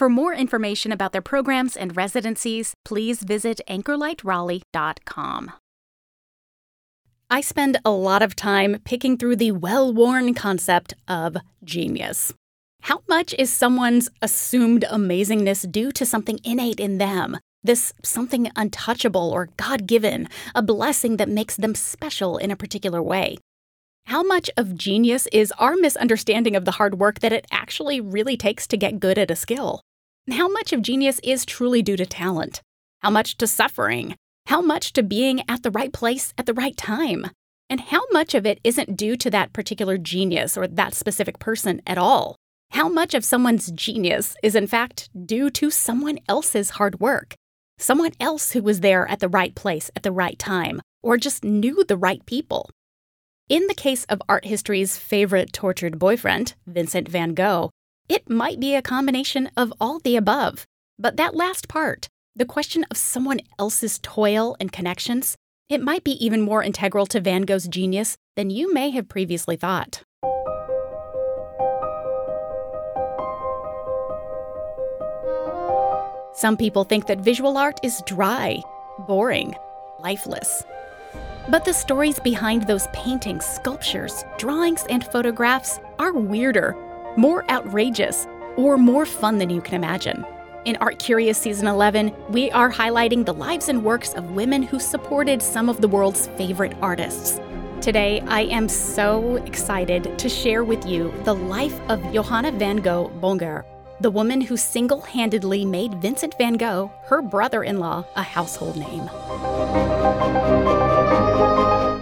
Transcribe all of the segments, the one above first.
For more information about their programs and residencies, please visit anchorlightraleigh.com. I spend a lot of time picking through the well worn concept of genius. How much is someone's assumed amazingness due to something innate in them? This something untouchable or God given, a blessing that makes them special in a particular way. How much of genius is our misunderstanding of the hard work that it actually really takes to get good at a skill? How much of genius is truly due to talent? How much to suffering? How much to being at the right place at the right time? And how much of it isn't due to that particular genius or that specific person at all? How much of someone's genius is in fact due to someone else's hard work? Someone else who was there at the right place at the right time, or just knew the right people? In the case of art history's favorite tortured boyfriend, Vincent van Gogh, it might be a combination of all the above. But that last part, the question of someone else's toil and connections, it might be even more integral to Van Gogh's genius than you may have previously thought. Some people think that visual art is dry, boring, lifeless. But the stories behind those paintings, sculptures, drawings, and photographs are weirder, more outrageous, or more fun than you can imagine. In Art Curious Season 11, we are highlighting the lives and works of women who supported some of the world's favorite artists. Today, I am so excited to share with you the life of Johanna van Gogh Bonger, the woman who single handedly made Vincent van Gogh, her brother in law, a household name.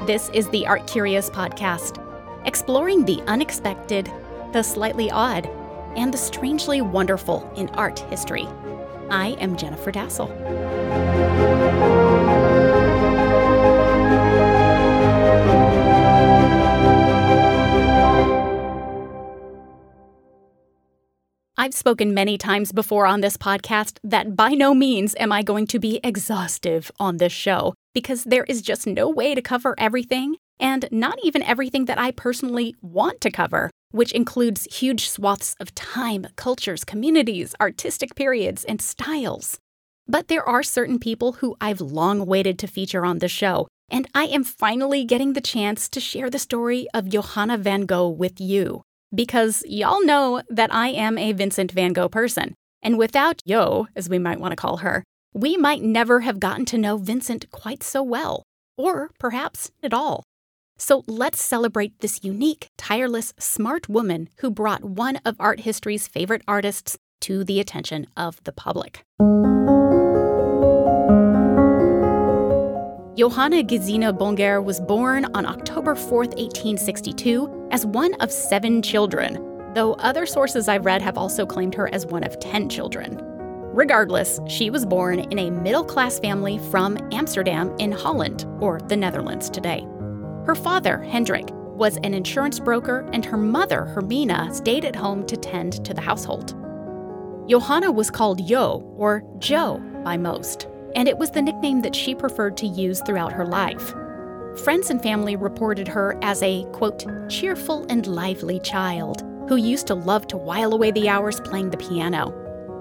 This is the Art Curious podcast, exploring the unexpected, the slightly odd, and the strangely wonderful in art history. I am Jennifer Dasal. I've spoken many times before on this podcast that by no means am I going to be exhaustive on this show because there is just no way to cover everything, and not even everything that I personally want to cover which includes huge swaths of time, cultures, communities, artistic periods, and styles. But there are certain people who I've long waited to feature on the show, and I am finally getting the chance to share the story of Johanna van Gogh with you. Because y'all know that I am a Vincent van Gogh person, and without Yo, as we might want to call her, we might never have gotten to know Vincent quite so well, or perhaps at all. So let's celebrate this unique, tireless, smart woman who brought one of art history's favorite artists to the attention of the public. Johanna Gesine Bonger was born on October 4, 1862, as one of seven children, though other sources I've read have also claimed her as one of 10 children. Regardless, she was born in a middle class family from Amsterdam in Holland, or the Netherlands today. Her father, Hendrik, was an insurance broker, and her mother, Hermina, stayed at home to tend to the household. Johanna was called Yo, or Jo, by most, and it was the nickname that she preferred to use throughout her life. Friends and family reported her as a, quote, cheerful and lively child who used to love to while away the hours playing the piano.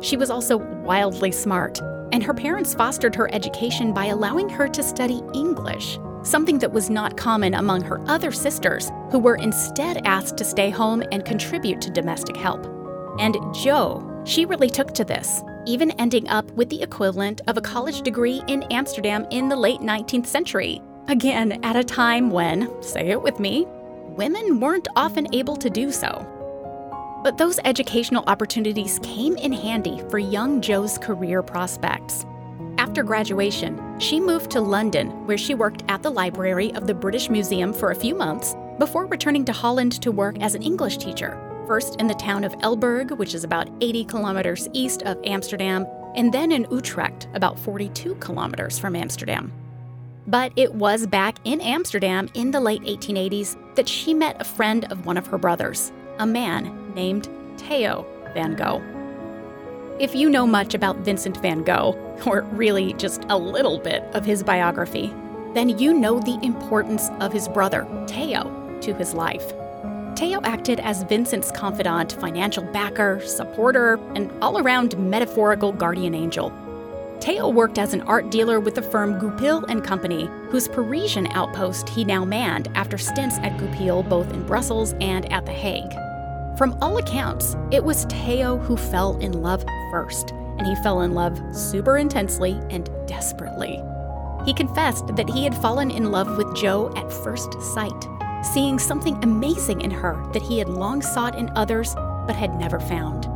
She was also wildly smart, and her parents fostered her education by allowing her to study English something that was not common among her other sisters, who were instead asked to stay home and contribute to domestic help. And Jo, she really took to this, even ending up with the equivalent of a college degree in Amsterdam in the late 19th century. Again, at a time when, say it with me, women weren't often able to do so. But those educational opportunities came in handy for young Jo's career prospects. After graduation, she moved to London, where she worked at the library of the British Museum for a few months before returning to Holland to work as an English teacher, first in the town of Elburg, which is about 80 kilometers east of Amsterdam, and then in Utrecht, about 42 kilometers from Amsterdam. But it was back in Amsterdam in the late 1880s that she met a friend of one of her brothers, a man named Theo van Gogh. If you know much about Vincent van Gogh, or really just a little bit of his biography, then you know the importance of his brother, Theo, to his life. Theo acted as Vincent's confidant, financial backer, supporter, and all around metaphorical guardian angel. Theo worked as an art dealer with the firm Goupil and Company, whose Parisian outpost he now manned after stints at Goupil both in Brussels and at The Hague. From all accounts, it was Theo who fell in love first, and he fell in love super intensely and desperately. He confessed that he had fallen in love with Jo at first sight, seeing something amazing in her that he had long sought in others but had never found.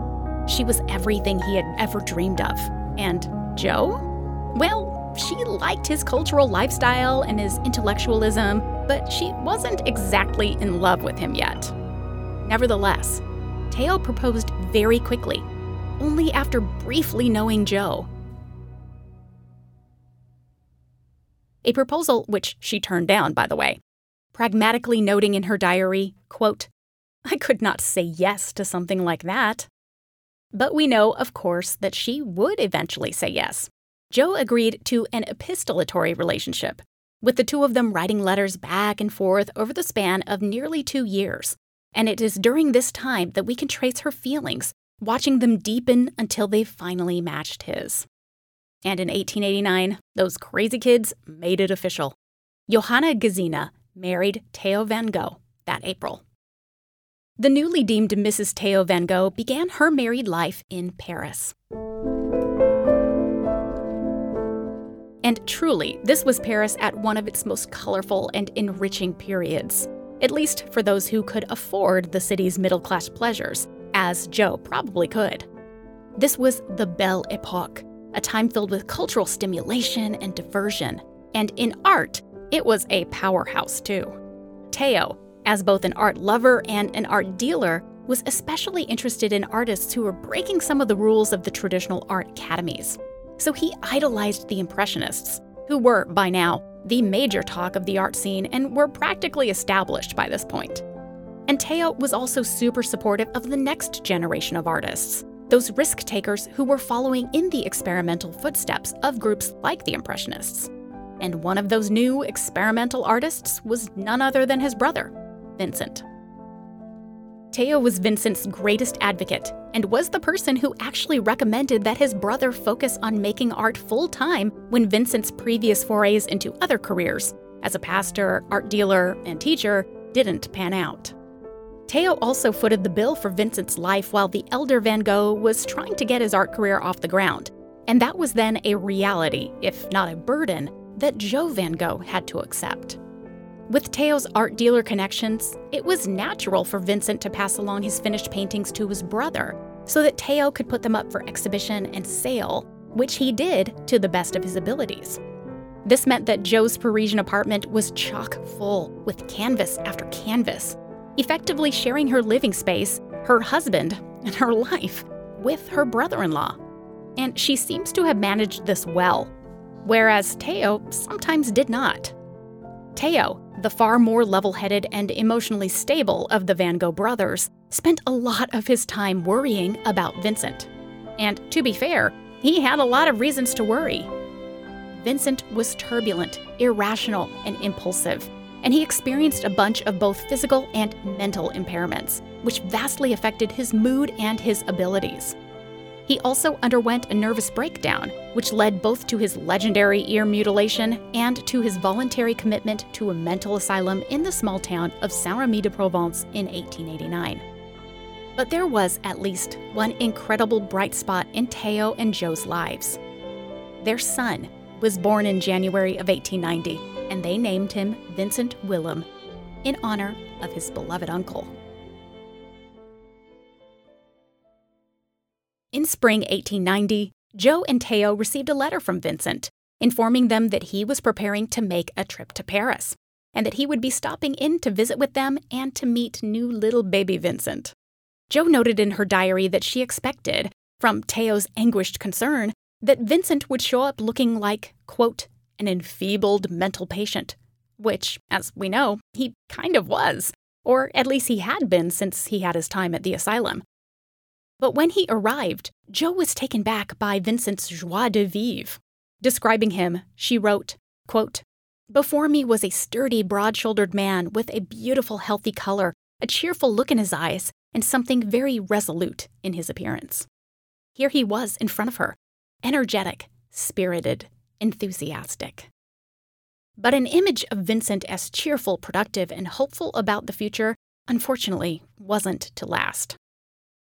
She was everything he had ever dreamed of. And Jo? Well, she liked his cultural lifestyle and his intellectualism, but she wasn't exactly in love with him yet. Nevertheless, Theo proposed very quickly, only after briefly knowing Jo. A proposal which she turned down, by the way, pragmatically noting in her diary, quote, I could not say yes to something like that. But we know, of course, that she would eventually say yes. Jo agreed to an epistolatory relationship, with the two of them writing letters back and forth over the span of nearly two years, and it is during this time that we can trace her feelings, watching them deepen until they finally matched his. And in 1889, those crazy kids made it official. Johanna Gesine married Theo van Gogh that April. The newly deemed Mrs. Theo van Gogh began her married life in Paris. And truly, this was Paris at one of its most colorful and enriching periods at least for those who could afford the city's middle class pleasures, as Jo probably could. This was the Belle Epoque, a time filled with cultural stimulation and diversion. And in art, it was a powerhouse too. Theo, as both an art lover and an art dealer, was especially interested in artists who were breaking some of the rules of the traditional art academies. So he idolized the Impressionists, who were, by now, the major talk of the art scene and were practically established by this point. And Theo was also super supportive of the next generation of artists, those risk takers who were following in the experimental footsteps of groups like the Impressionists. And one of those new experimental artists was none other than his brother, Vincent. Theo was Vincent's greatest advocate and was the person who actually recommended that his brother focus on making art full time when Vincent's previous forays into other careers, as a pastor, art dealer, and teacher, didn't pan out. Theo also footed the bill for Vincent's life while the elder Van Gogh was trying to get his art career off the ground. And that was then a reality, if not a burden, that Jo Van Gogh had to accept. With Theo's art dealer connections, it was natural for Vincent to pass along his finished paintings to his brother so that Theo could put them up for exhibition and sale, which he did to the best of his abilities. This meant that Jo's Parisian apartment was chock full with canvas after canvas, effectively sharing her living space, her husband, and her life with her brother in law. And she seems to have managed this well, whereas Theo sometimes did not. Theo, the far more level headed and emotionally stable of the Van Gogh brothers, spent a lot of his time worrying about Vincent. And to be fair, he had a lot of reasons to worry. Vincent was turbulent, irrational, and impulsive, and he experienced a bunch of both physical and mental impairments, which vastly affected his mood and his abilities. He also underwent a nervous breakdown, which led both to his legendary ear mutilation and to his voluntary commitment to a mental asylum in the small town of Saint Remy de Provence in 1889. But there was at least one incredible bright spot in Theo and Jo's lives. Their son was born in January of 1890, and they named him Vincent Willem in honor of his beloved uncle. In spring 1890, Jo and Theo received a letter from Vincent informing them that he was preparing to make a trip to Paris and that he would be stopping in to visit with them and to meet new little baby Vincent. Jo noted in her diary that she expected, from Theo's anguished concern, that Vincent would show up looking like, quote, an enfeebled mental patient, which, as we know, he kind of was, or at least he had been since he had his time at the asylum. But when he arrived, Jo was taken back by Vincent's joie de vivre. Describing him, she wrote, quote, Before me was a sturdy, broad shouldered man with a beautiful, healthy color, a cheerful look in his eyes, and something very resolute in his appearance. Here he was in front of her, energetic, spirited, enthusiastic. But an image of Vincent as cheerful, productive, and hopeful about the future, unfortunately, wasn't to last.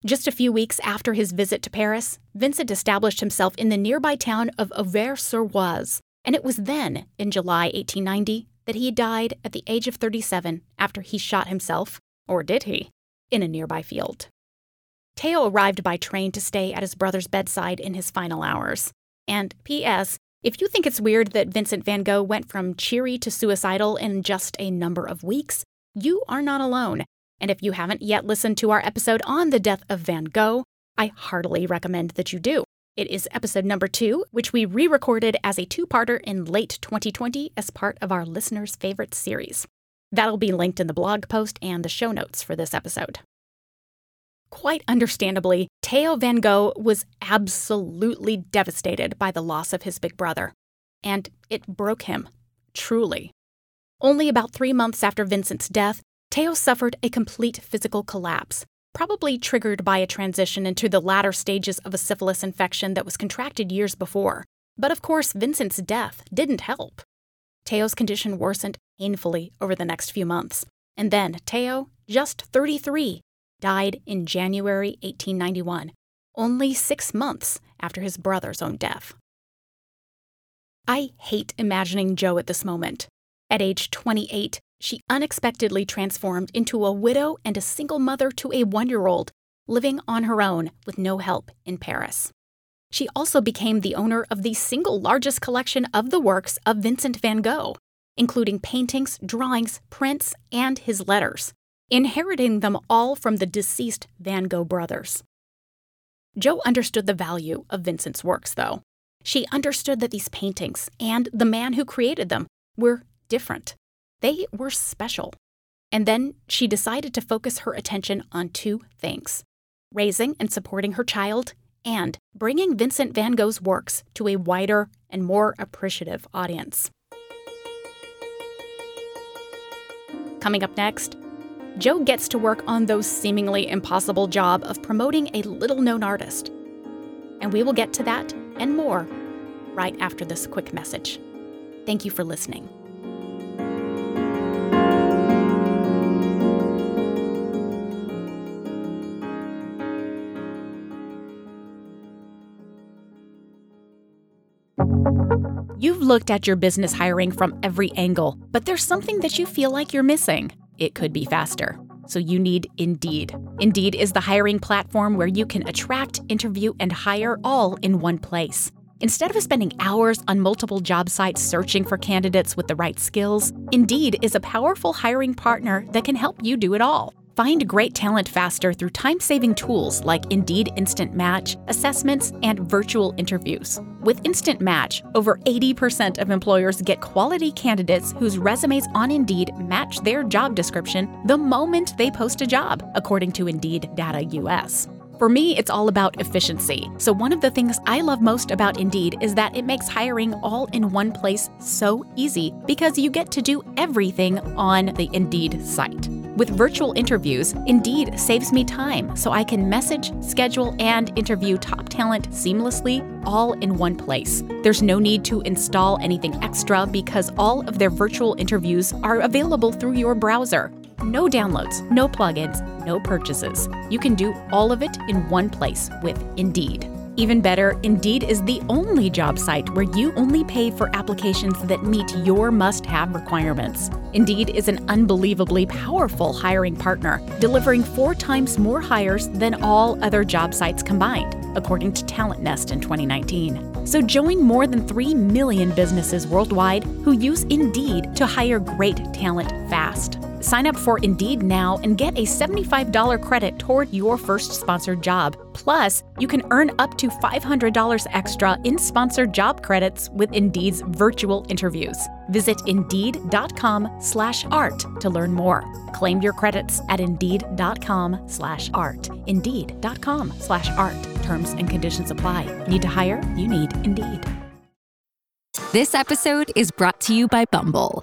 Just a few weeks after his visit to Paris, Vincent established himself in the nearby town of Auvers-sur-Oise, and it was then, in July 1890, that he died at the age of 37 after he shot himself, or did he, in a nearby field. Theo arrived by train to stay at his brother's bedside in his final hours. And P.S. If you think it's weird that Vincent van Gogh went from cheery to suicidal in just a number of weeks, you are not alone. And if you haven't yet listened to our episode on the death of Van Gogh, I heartily recommend that you do. It is episode number two, which we re recorded as a two parter in late 2020 as part of our listeners' favorite series. That'll be linked in the blog post and the show notes for this episode. Quite understandably, Theo Van Gogh was absolutely devastated by the loss of his big brother. And it broke him, truly. Only about three months after Vincent's death, Theo suffered a complete physical collapse, probably triggered by a transition into the latter stages of a syphilis infection that was contracted years before. But of course, Vincent's death didn't help. Theo's condition worsened painfully over the next few months. And then Theo, just 33, died in January 1891, only six months after his brother's own death. I hate imagining Jo at this moment. At age 28, she unexpectedly transformed into a widow and a single mother to a one year old, living on her own with no help in Paris. She also became the owner of the single largest collection of the works of Vincent van Gogh, including paintings, drawings, prints, and his letters, inheriting them all from the deceased Van Gogh brothers. Jo understood the value of Vincent's works, though. She understood that these paintings and the man who created them were different. They were special. And then she decided to focus her attention on two things raising and supporting her child, and bringing Vincent van Gogh's works to a wider and more appreciative audience. Coming up next, Jo gets to work on those seemingly impossible job of promoting a little known artist. And we will get to that and more right after this quick message. Thank you for listening. You've looked at your business hiring from every angle, but there's something that you feel like you're missing. It could be faster. So you need Indeed. Indeed is the hiring platform where you can attract, interview, and hire all in one place. Instead of spending hours on multiple job sites searching for candidates with the right skills, Indeed is a powerful hiring partner that can help you do it all. Find great talent faster through time saving tools like Indeed Instant Match, assessments, and virtual interviews. With Instant Match, over 80% of employers get quality candidates whose resumes on Indeed match their job description the moment they post a job, according to Indeed Data US. For me, it's all about efficiency. So, one of the things I love most about Indeed is that it makes hiring all in one place so easy because you get to do everything on the Indeed site. With virtual interviews, Indeed saves me time so I can message, schedule, and interview top talent seamlessly all in one place. There's no need to install anything extra because all of their virtual interviews are available through your browser. No downloads, no plugins, no purchases. You can do all of it in one place with Indeed. Even better, Indeed is the only job site where you only pay for applications that meet your must have requirements. Indeed is an unbelievably powerful hiring partner, delivering four times more hires than all other job sites combined, according to Talent Nest in 2019. So join more than 3 million businesses worldwide who use Indeed to hire great talent fast. Sign up for Indeed now and get a $75 credit toward your first sponsored job. Plus, you can earn up to $500 extra in sponsored job credits with Indeed's virtual interviews. Visit Indeed.com/art to learn more. Claim your credits at Indeed.com/art. Indeed.com/art. Terms and conditions apply. Need to hire? You need Indeed. This episode is brought to you by Bumble.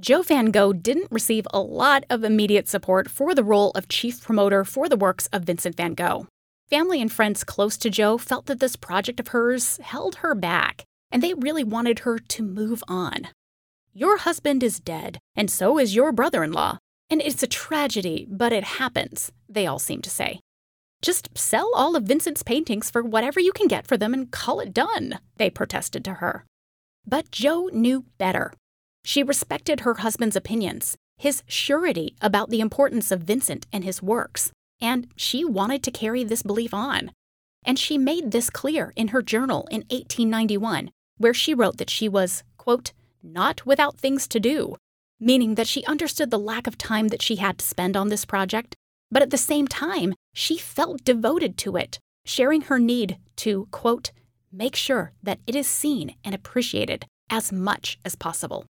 Jo Van Gogh didn't receive a lot of immediate support for the role of chief promoter for the works of Vincent van Gogh. Family and friends close to Jo felt that this project of hers held her back, and they really wanted her to move on. Your husband is dead, and so is your brother in law. And it's a tragedy, but it happens, they all seem to say. Just sell all of Vincent's paintings for whatever you can get for them and call it done, they protested to her. But Jo knew better. She respected her husband's opinions, his surety about the importance of Vincent and his works, and she wanted to carry this belief on. And she made this clear in her journal in 1891, where she wrote that she was, quote, not without things to do, meaning that she understood the lack of time that she had to spend on this project, but at the same time, she felt devoted to it, sharing her need to, quote, make sure that it is seen and appreciated as much as possible.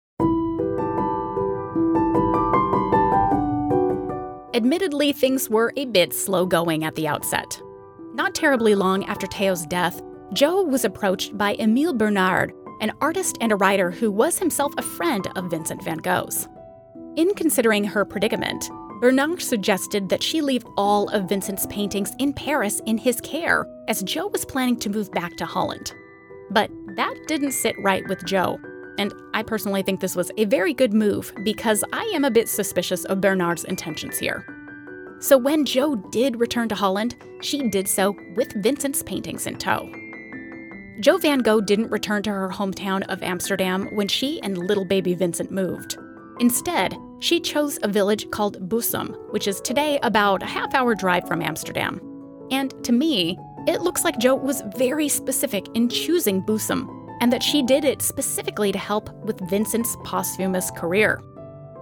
Admittedly, things were a bit slow going at the outset. Not terribly long after Theo's death, Jo was approached by Emile Bernard, an artist and a writer who was himself a friend of Vincent van Gogh's. In considering her predicament, Bernard suggested that she leave all of Vincent's paintings in Paris in his care, as Jo was planning to move back to Holland. But that didn't sit right with Jo, and I personally think this was a very good move because I am a bit suspicious of Bernard's intentions here. So when Jo did return to Holland, she did so with Vincent's paintings in tow. Jo Van Gogh didn't return to her hometown of Amsterdam when she and little baby Vincent moved. Instead, she chose a village called Bussum, which is today about a half hour drive from Amsterdam. And to me, it looks like Jo was very specific in choosing Bussum and that she did it specifically to help with Vincent's posthumous career.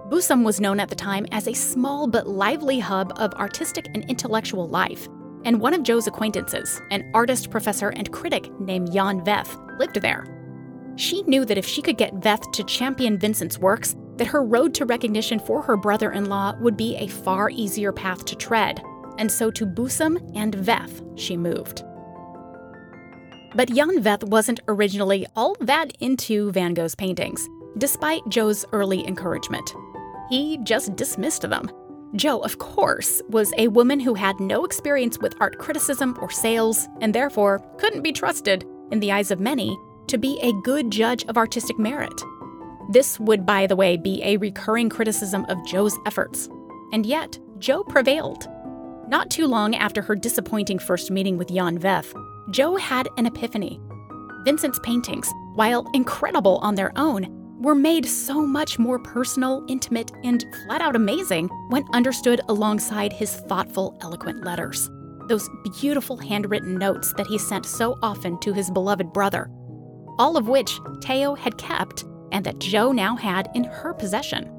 Bussum was known at the time as a small but lively hub of artistic and intellectual life, and one of Jo's acquaintances, an artist, professor, and critic named Jan Veth, lived there. She knew that if she could get Veth to champion Vincent's works, that her road to recognition for her brother in law would be a far easier path to tread, and so to Bussum and Veth she moved. But Jan Veth wasn't originally all that into Van Gogh's paintings, despite Jo's early encouragement. He just dismissed them. Jo, of course, was a woman who had no experience with art criticism or sales, and therefore couldn't be trusted, in the eyes of many, to be a good judge of artistic merit. This would, by the way, be a recurring criticism of Jo's efforts. And yet, Jo prevailed. Not too long after her disappointing first meeting with Jan Veth, Jo had an epiphany. Vincent's paintings, while incredible on their own, were made so much more personal, intimate, and flat out amazing when understood alongside his thoughtful, eloquent letters. Those beautiful handwritten notes that he sent so often to his beloved brother, all of which Theo had kept and that Jo now had in her possession.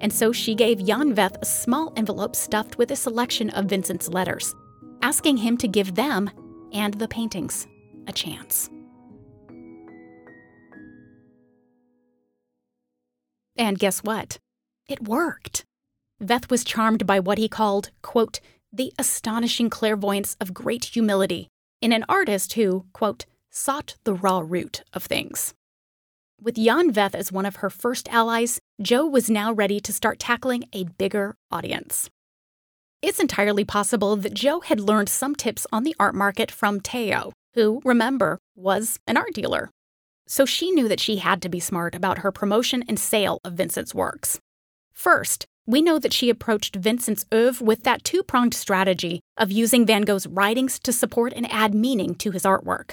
And so she gave Jan Veth a small envelope stuffed with a selection of Vincent's letters, asking him to give them and the paintings a chance. And guess what? It worked. Veth was charmed by what he called, quote, the astonishing clairvoyance of great humility in an artist who, quote, sought the raw root of things. With Jan Veth as one of her first allies, Jo was now ready to start tackling a bigger audience. It's entirely possible that Jo had learned some tips on the art market from Theo, who, remember, was an art dealer. So she knew that she had to be smart about her promotion and sale of Vincent's works. First, we know that she approached Vincent's oeuvre with that two pronged strategy of using Van Gogh's writings to support and add meaning to his artwork.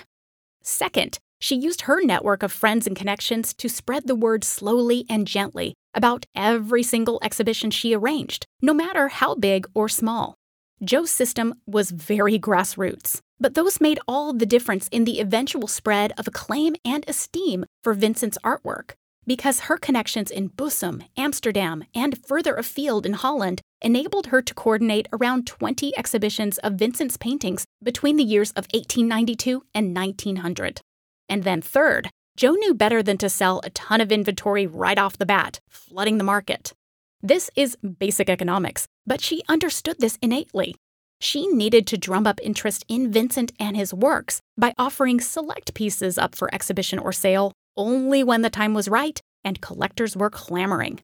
Second, she used her network of friends and connections to spread the word slowly and gently about every single exhibition she arranged, no matter how big or small. Jo's system was very grassroots, but those made all the difference in the eventual spread of acclaim and esteem for Vincent's artwork because her connections in Bussum, Amsterdam, and further afield in Holland enabled her to coordinate around 20 exhibitions of Vincent's paintings between the years of 1892 and 1900. And then, third, Jo knew better than to sell a ton of inventory right off the bat, flooding the market. This is basic economics, but she understood this innately. She needed to drum up interest in Vincent and his works by offering select pieces up for exhibition or sale only when the time was right and collectors were clamoring.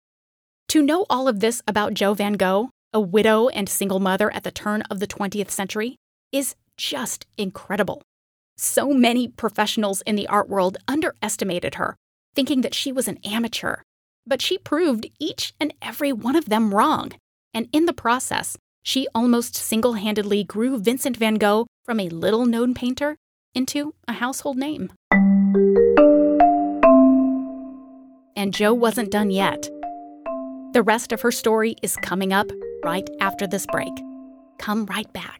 To know all of this about Jo Van Gogh, a widow and single mother at the turn of the 20th century, is just incredible. So many professionals in the art world underestimated her, thinking that she was an amateur. But she proved each and every one of them wrong. And in the process, she almost single handedly grew Vincent van Gogh from a little known painter into a household name. And Jo wasn't done yet. The rest of her story is coming up right after this break. Come right back.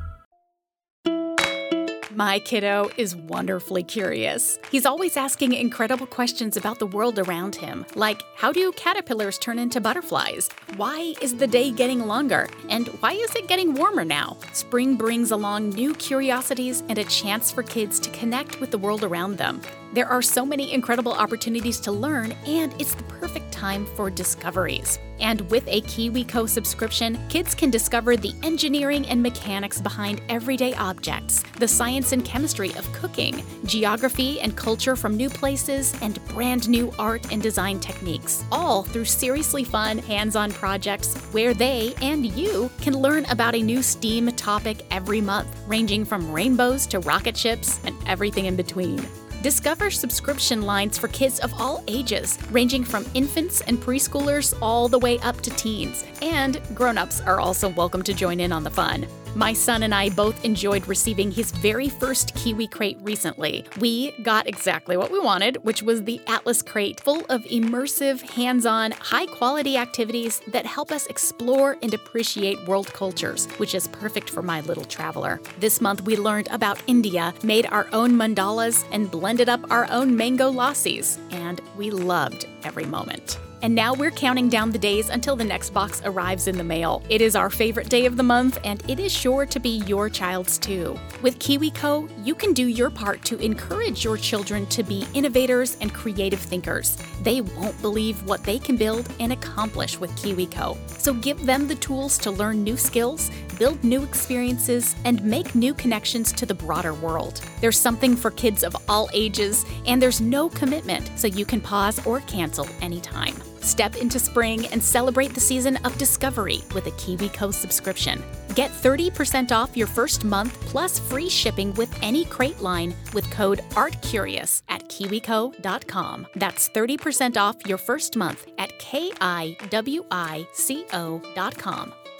My kiddo is wonderfully curious. He's always asking incredible questions about the world around him, like how do caterpillars turn into butterflies? Why is the day getting longer? And why is it getting warmer now? Spring brings along new curiosities and a chance for kids to connect with the world around them. There are so many incredible opportunities to learn, and it's the perfect time for discoveries. And with a KiwiCo subscription, kids can discover the engineering and mechanics behind everyday objects, the science and chemistry of cooking, geography and culture from new places, and brand new art and design techniques, all through seriously fun, hands on projects where they and you can learn about a new STEAM topic every month, ranging from rainbows to rocket ships and everything in between. Discover subscription lines for kids of all ages, ranging from infants and preschoolers all the way up to teens. And grown-ups are also welcome to join in on the fun. My son and I both enjoyed receiving his very first Kiwi crate recently. We got exactly what we wanted, which was the Atlas crate, full of immersive, hands on, high quality activities that help us explore and appreciate world cultures, which is perfect for my little traveler. This month we learned about India, made our own mandalas, and blended up our own mango lassis, and we loved every moment. And now we're counting down the days until the next box arrives in the mail. It is our favorite day of the month, and it is sure to be your child's too. With KiwiCo, you can do your part to encourage your children to be innovators and creative thinkers. They won't believe what they can build and accomplish with KiwiCo. So give them the tools to learn new skills, build new experiences, and make new connections to the broader world. There's something for kids of all ages, and there's no commitment, so you can pause or cancel anytime. Step into spring and celebrate the season of discovery with a KiwiCo subscription. Get 30% off your first month plus free shipping with any crate line with code ARTCurious at kiwico.com. That's 30% off your first month at K-I-W-I-C-O.com.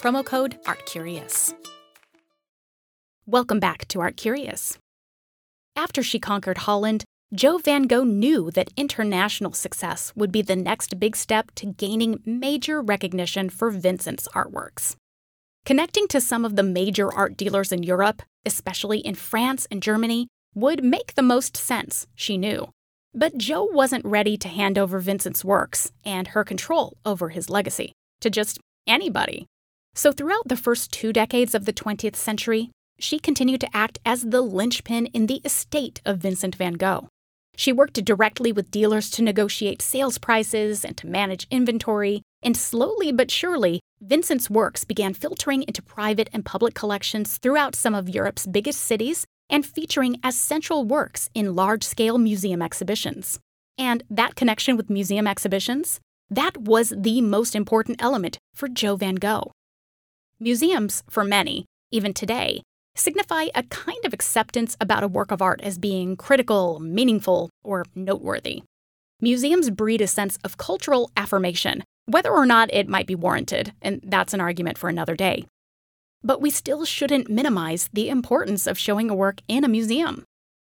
Promo code ARTCurious. Welcome back to Art Curious. After she conquered Holland, Jo Van Gogh knew that international success would be the next big step to gaining major recognition for Vincent's artworks. Connecting to some of the major art dealers in Europe, especially in France and Germany, would make the most sense, she knew. But Jo wasn't ready to hand over Vincent's works and her control over his legacy to just anybody. So, throughout the first two decades of the 20th century, she continued to act as the linchpin in the estate of Vincent van Gogh. She worked directly with dealers to negotiate sales prices and to manage inventory, and slowly but surely, Vincent's works began filtering into private and public collections throughout some of Europe's biggest cities and featuring as central works in large scale museum exhibitions. And that connection with museum exhibitions? That was the most important element for Jo van Gogh. Museums, for many, even today, signify a kind of acceptance about a work of art as being critical, meaningful, or noteworthy. Museums breed a sense of cultural affirmation, whether or not it might be warranted, and that's an argument for another day. But we still shouldn't minimize the importance of showing a work in a museum.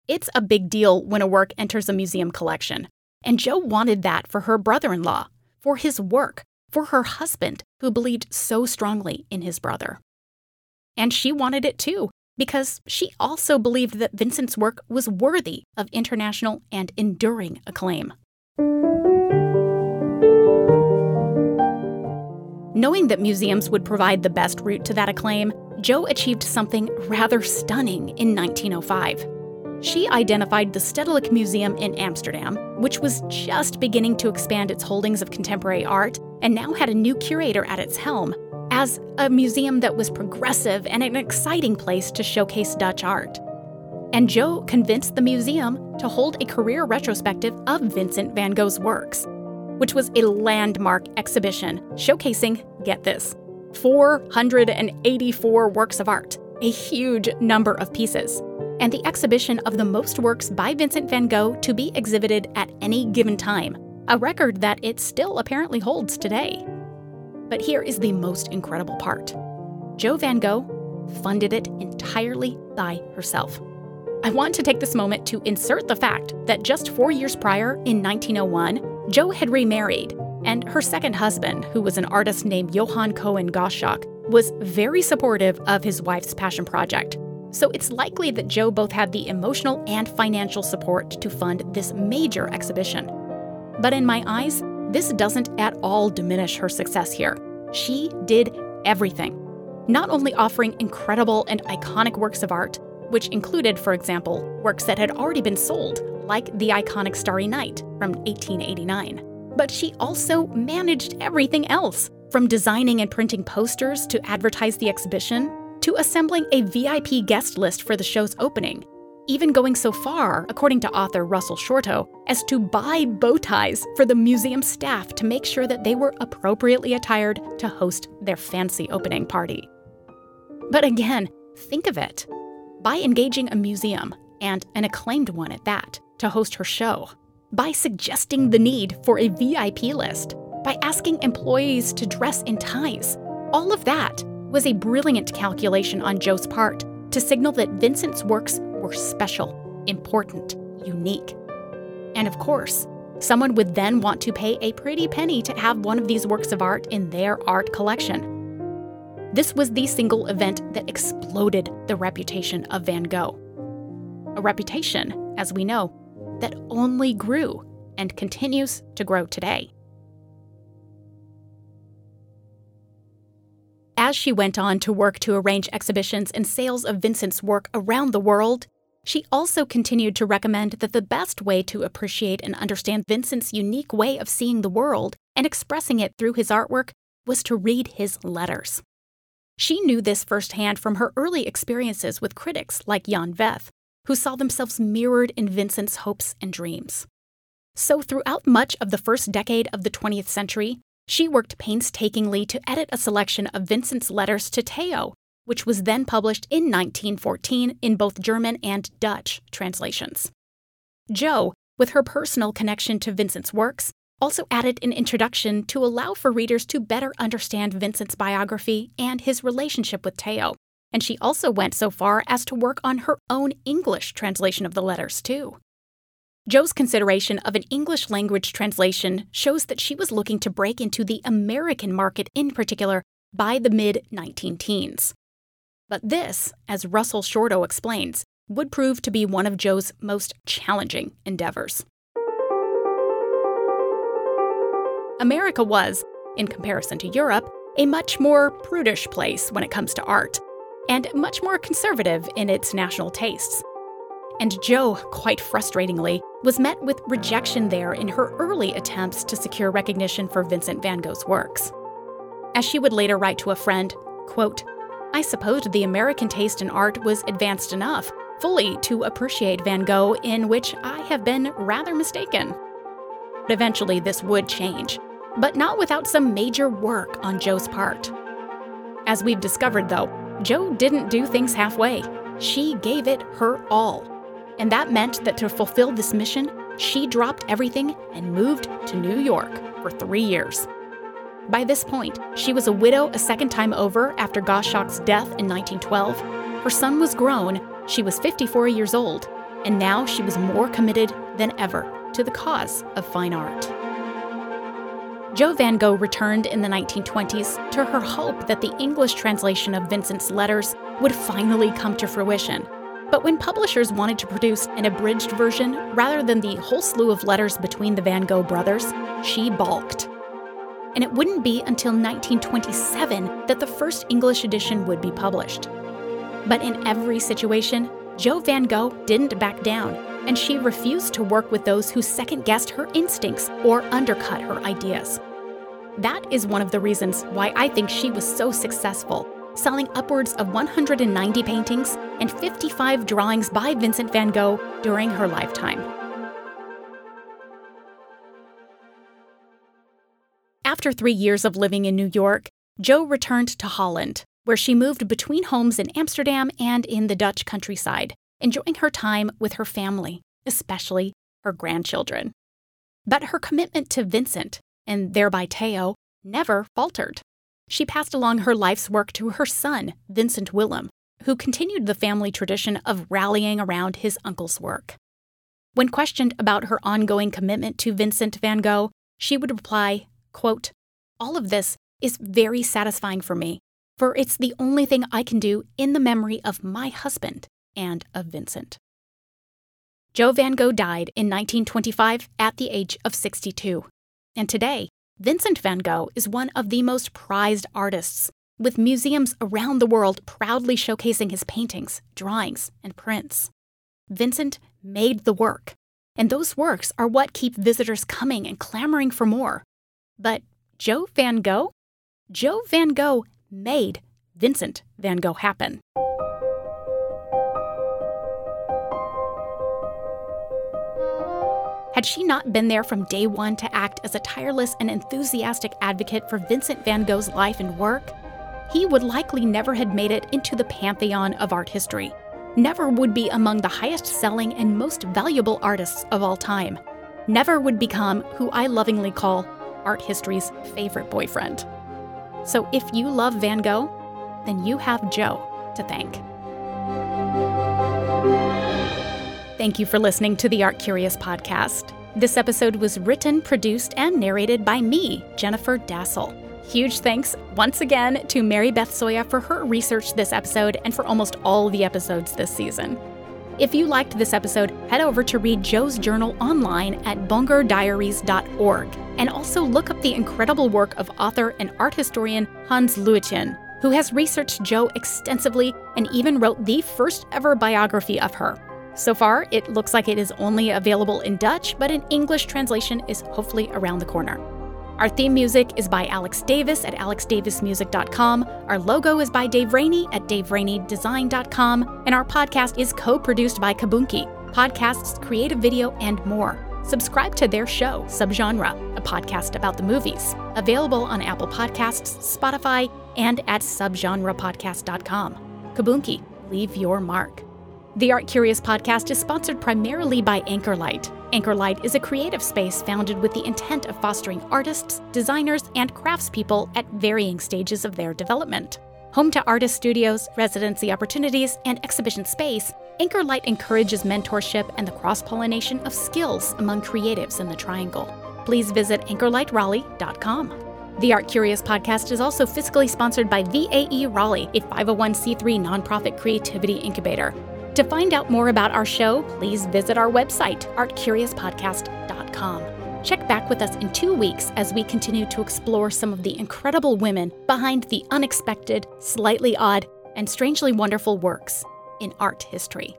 It's a big deal when a work enters a museum collection, and Jo wanted that for her brother in law, for his work, for her husband, who believed so strongly in his brother. And she wanted it too, because she also believed that Vincent's work was worthy of international and enduring acclaim. Knowing that museums would provide the best route to that acclaim, Jo achieved something rather stunning in 1905. She identified the Stedelijk Museum in Amsterdam, which was just beginning to expand its holdings of contemporary art and now had a new curator at its helm, as a museum that was progressive and an exciting place to showcase Dutch art. And Jo convinced the museum to hold a career retrospective of Vincent van Gogh's works, which was a landmark exhibition showcasing, get this, 484 works of art, a huge number of pieces, and the exhibition of the most works by Vincent van Gogh to be exhibited at any given time, a record that it still apparently holds today. But here is the most incredible part Jo van Gogh funded it entirely by herself. I want to take this moment to insert the fact that just four years prior, in 1901, Jo had remarried, and her second husband, who was an artist named Johan Cohen Gosschalk, was very supportive of his wife's passion project. So it's likely that Jo both had the emotional and financial support to fund this major exhibition. But in my eyes, this doesn't at all diminish her success here. She did everything, not only offering incredible and iconic works of art, which included, for example, works that had already been sold, like the iconic Starry Night from 1889. But she also managed everything else, from designing and printing posters to advertise the exhibition, to assembling a VIP guest list for the show's opening, even going so far, according to author Russell Shorto, as to buy bow ties for the museum staff to make sure that they were appropriately attired to host their fancy opening party. But again, think of it. By engaging a museum, and an acclaimed one at that, to host her show, by suggesting the need for a VIP list, by asking employees to dress in ties, all of that was a brilliant calculation on Jo's part to signal that Vincent's works were special, important, unique. And of course, someone would then want to pay a pretty penny to have one of these works of art in their art collection. This was the single event that exploded the reputation of Van Gogh. A reputation, as we know, that only grew and continues to grow today. As she went on to work to arrange exhibitions and sales of Vincent's work around the world, she also continued to recommend that the best way to appreciate and understand Vincent's unique way of seeing the world and expressing it through his artwork was to read his letters. She knew this firsthand from her early experiences with critics like Jan Veth, who saw themselves mirrored in Vincent's hopes and dreams. So, throughout much of the first decade of the 20th century, she worked painstakingly to edit a selection of Vincent's letters to Theo which was then published in 1914 in both German and Dutch translations. Jo, with her personal connection to Vincent's works, also added an introduction to allow for readers to better understand Vincent's biography and his relationship with Theo. And she also went so far as to work on her own English translation of the letters, too. Jo's consideration of an English language translation shows that she was looking to break into the American market in particular by the mid 19 teens. But this, as Russell Shorto explains, would prove to be one of Jo's most challenging endeavors. America was, in comparison to Europe, a much more prudish place when it comes to art. and much more conservative in its national tastes. And Jo, quite frustratingly, was met with rejection there in her early attempts to secure recognition for Vincent van Gogh's works. As she would later write to a friend, quote, I supposed the American taste in art was advanced enough fully to appreciate Van Gogh, in which I have been rather mistaken. Eventually, this would change, but not without some major work on Jo's part. As we've discovered, though, Jo didn't do things halfway. She gave it her all. And that meant that to fulfill this mission, she dropped everything and moved to New York for three years. By this point, she was a widow a second time over after Gosschalk's death in 1912. Her son was grown, she was 54 years old, and now she was more committed than ever to the cause of fine art. Jo van Gogh returned in the 1920s to her hope that the English translation of Vincent's letters would finally come to fruition. But when publishers wanted to produce an abridged version rather than the whole slew of letters between the Van Gogh brothers, she balked. And it wouldn't be until 1927 that the first English edition would be published. But in every situation, Jo van Gogh didn't back down and she refused to work with those who second guessed her instincts or undercut her ideas. That is one of the reasons why I think she was so successful, selling upwards of 190 paintings and 55 drawings by Vincent van Gogh during her lifetime. After three years of living in New York, Jo returned to Holland, where she moved between homes in Amsterdam and in the Dutch countryside enjoying her time with her family, especially her grandchildren. But her commitment to Vincent, and thereby Theo, never faltered. She passed along her life's work to her son, Vincent Willem, who continued the family tradition of rallying around his uncle's work. When questioned about her ongoing commitment to Vincent van Gogh, she would reply, quote, All of this is very satisfying for me, for it's the only thing I can do in the memory of my husband and of Vincent. Jo van Gogh died in 1925 at the age of 62. And today, Vincent van Gogh is one of the most prized artists, with museums around the world proudly showcasing his paintings, drawings, and prints. Vincent made the work, and those works are what keep visitors coming and clamoring for more. But Jo van Gogh? Jo van Gogh made Vincent van Gogh happen. Had she not been there from day one to act as a tireless and enthusiastic advocate for Vincent van Gogh's life and work, he would likely never have made it into the pantheon of art history, never would be among the highest selling and most valuable artists of all time, never would become who I lovingly call art history's favorite boyfriend. So if you love Van Gogh, then you have Jo to thank. Thank you for listening to the Art Curious podcast. This episode was written, produced, and narrated by me, Jennifer Dasal. Huge thanks once again to Mary Beth Soya for her research this episode and for almost all the episodes this season. If you liked this episode, head over to read Jo's journal online at bongerdiaries.org and also look up the incredible work of author and art historian Hans Luijten, who has researched Jo extensively and even wrote the first ever biography of her. So far, it looks like it is only available in Dutch, but an English translation is hopefully around the corner. Our theme music is by Alex Davis at alexdavismusic.com. Our logo is by Dave Rainey at daveraineydesign.com. And our podcast is co produced by Kaboonki, podcasts, creative video, and more. Subscribe to their show, Subgenre, a podcast about the movies, available on Apple Podcasts, Spotify, and at subgenrepodcast.com. Kaboonki, leave your mark. The Art Curious podcast is sponsored primarily by Anchorlight. Anchorlight is a creative space founded with the intent of fostering artists, designers, and craftspeople at varying stages of their development. Home to artist studios, residency opportunities, and exhibition space, Anchorlight encourages mentorship and the cross pollination of skills among creatives in the Triangle. Please visit anchorlightraleigh.com. The Art Curious podcast is also fiscally sponsored by VAE Raleigh, a 501c3 nonprofit creativity incubator. To find out more about our show, please visit our website, artcuriouspodcast.com. Check back with us in two weeks as we continue to explore some of the incredible women behind the unexpected, slightly odd, and strangely wonderful works in art history.